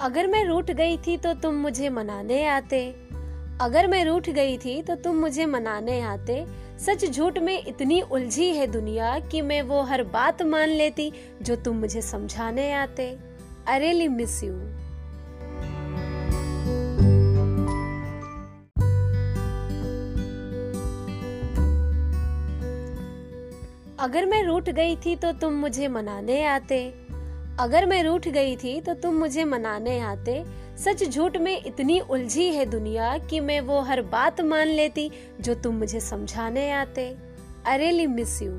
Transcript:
अगर मैं रूठ गई थी तो तुम मुझे मनाने आते। अगर मैं रूठ गई थी तो तुम मुझे मनाने आते। सच झूठ में इतनी उलझी है दुनिया कि मैं वो हर बात मान लेती जो तुम मुझे समझाने आते। आई रियली मिस यू अगर मैं रूठ गई थी तो तुम मुझे मनाने आते। अगर मैं रूठ गई थी तो तुम मुझे मनाने आते। सच झूठ में इतनी उलझी है दुनिया कि मैं वो हर बात मान लेती जो तुम मुझे समझाने आते। I really miss you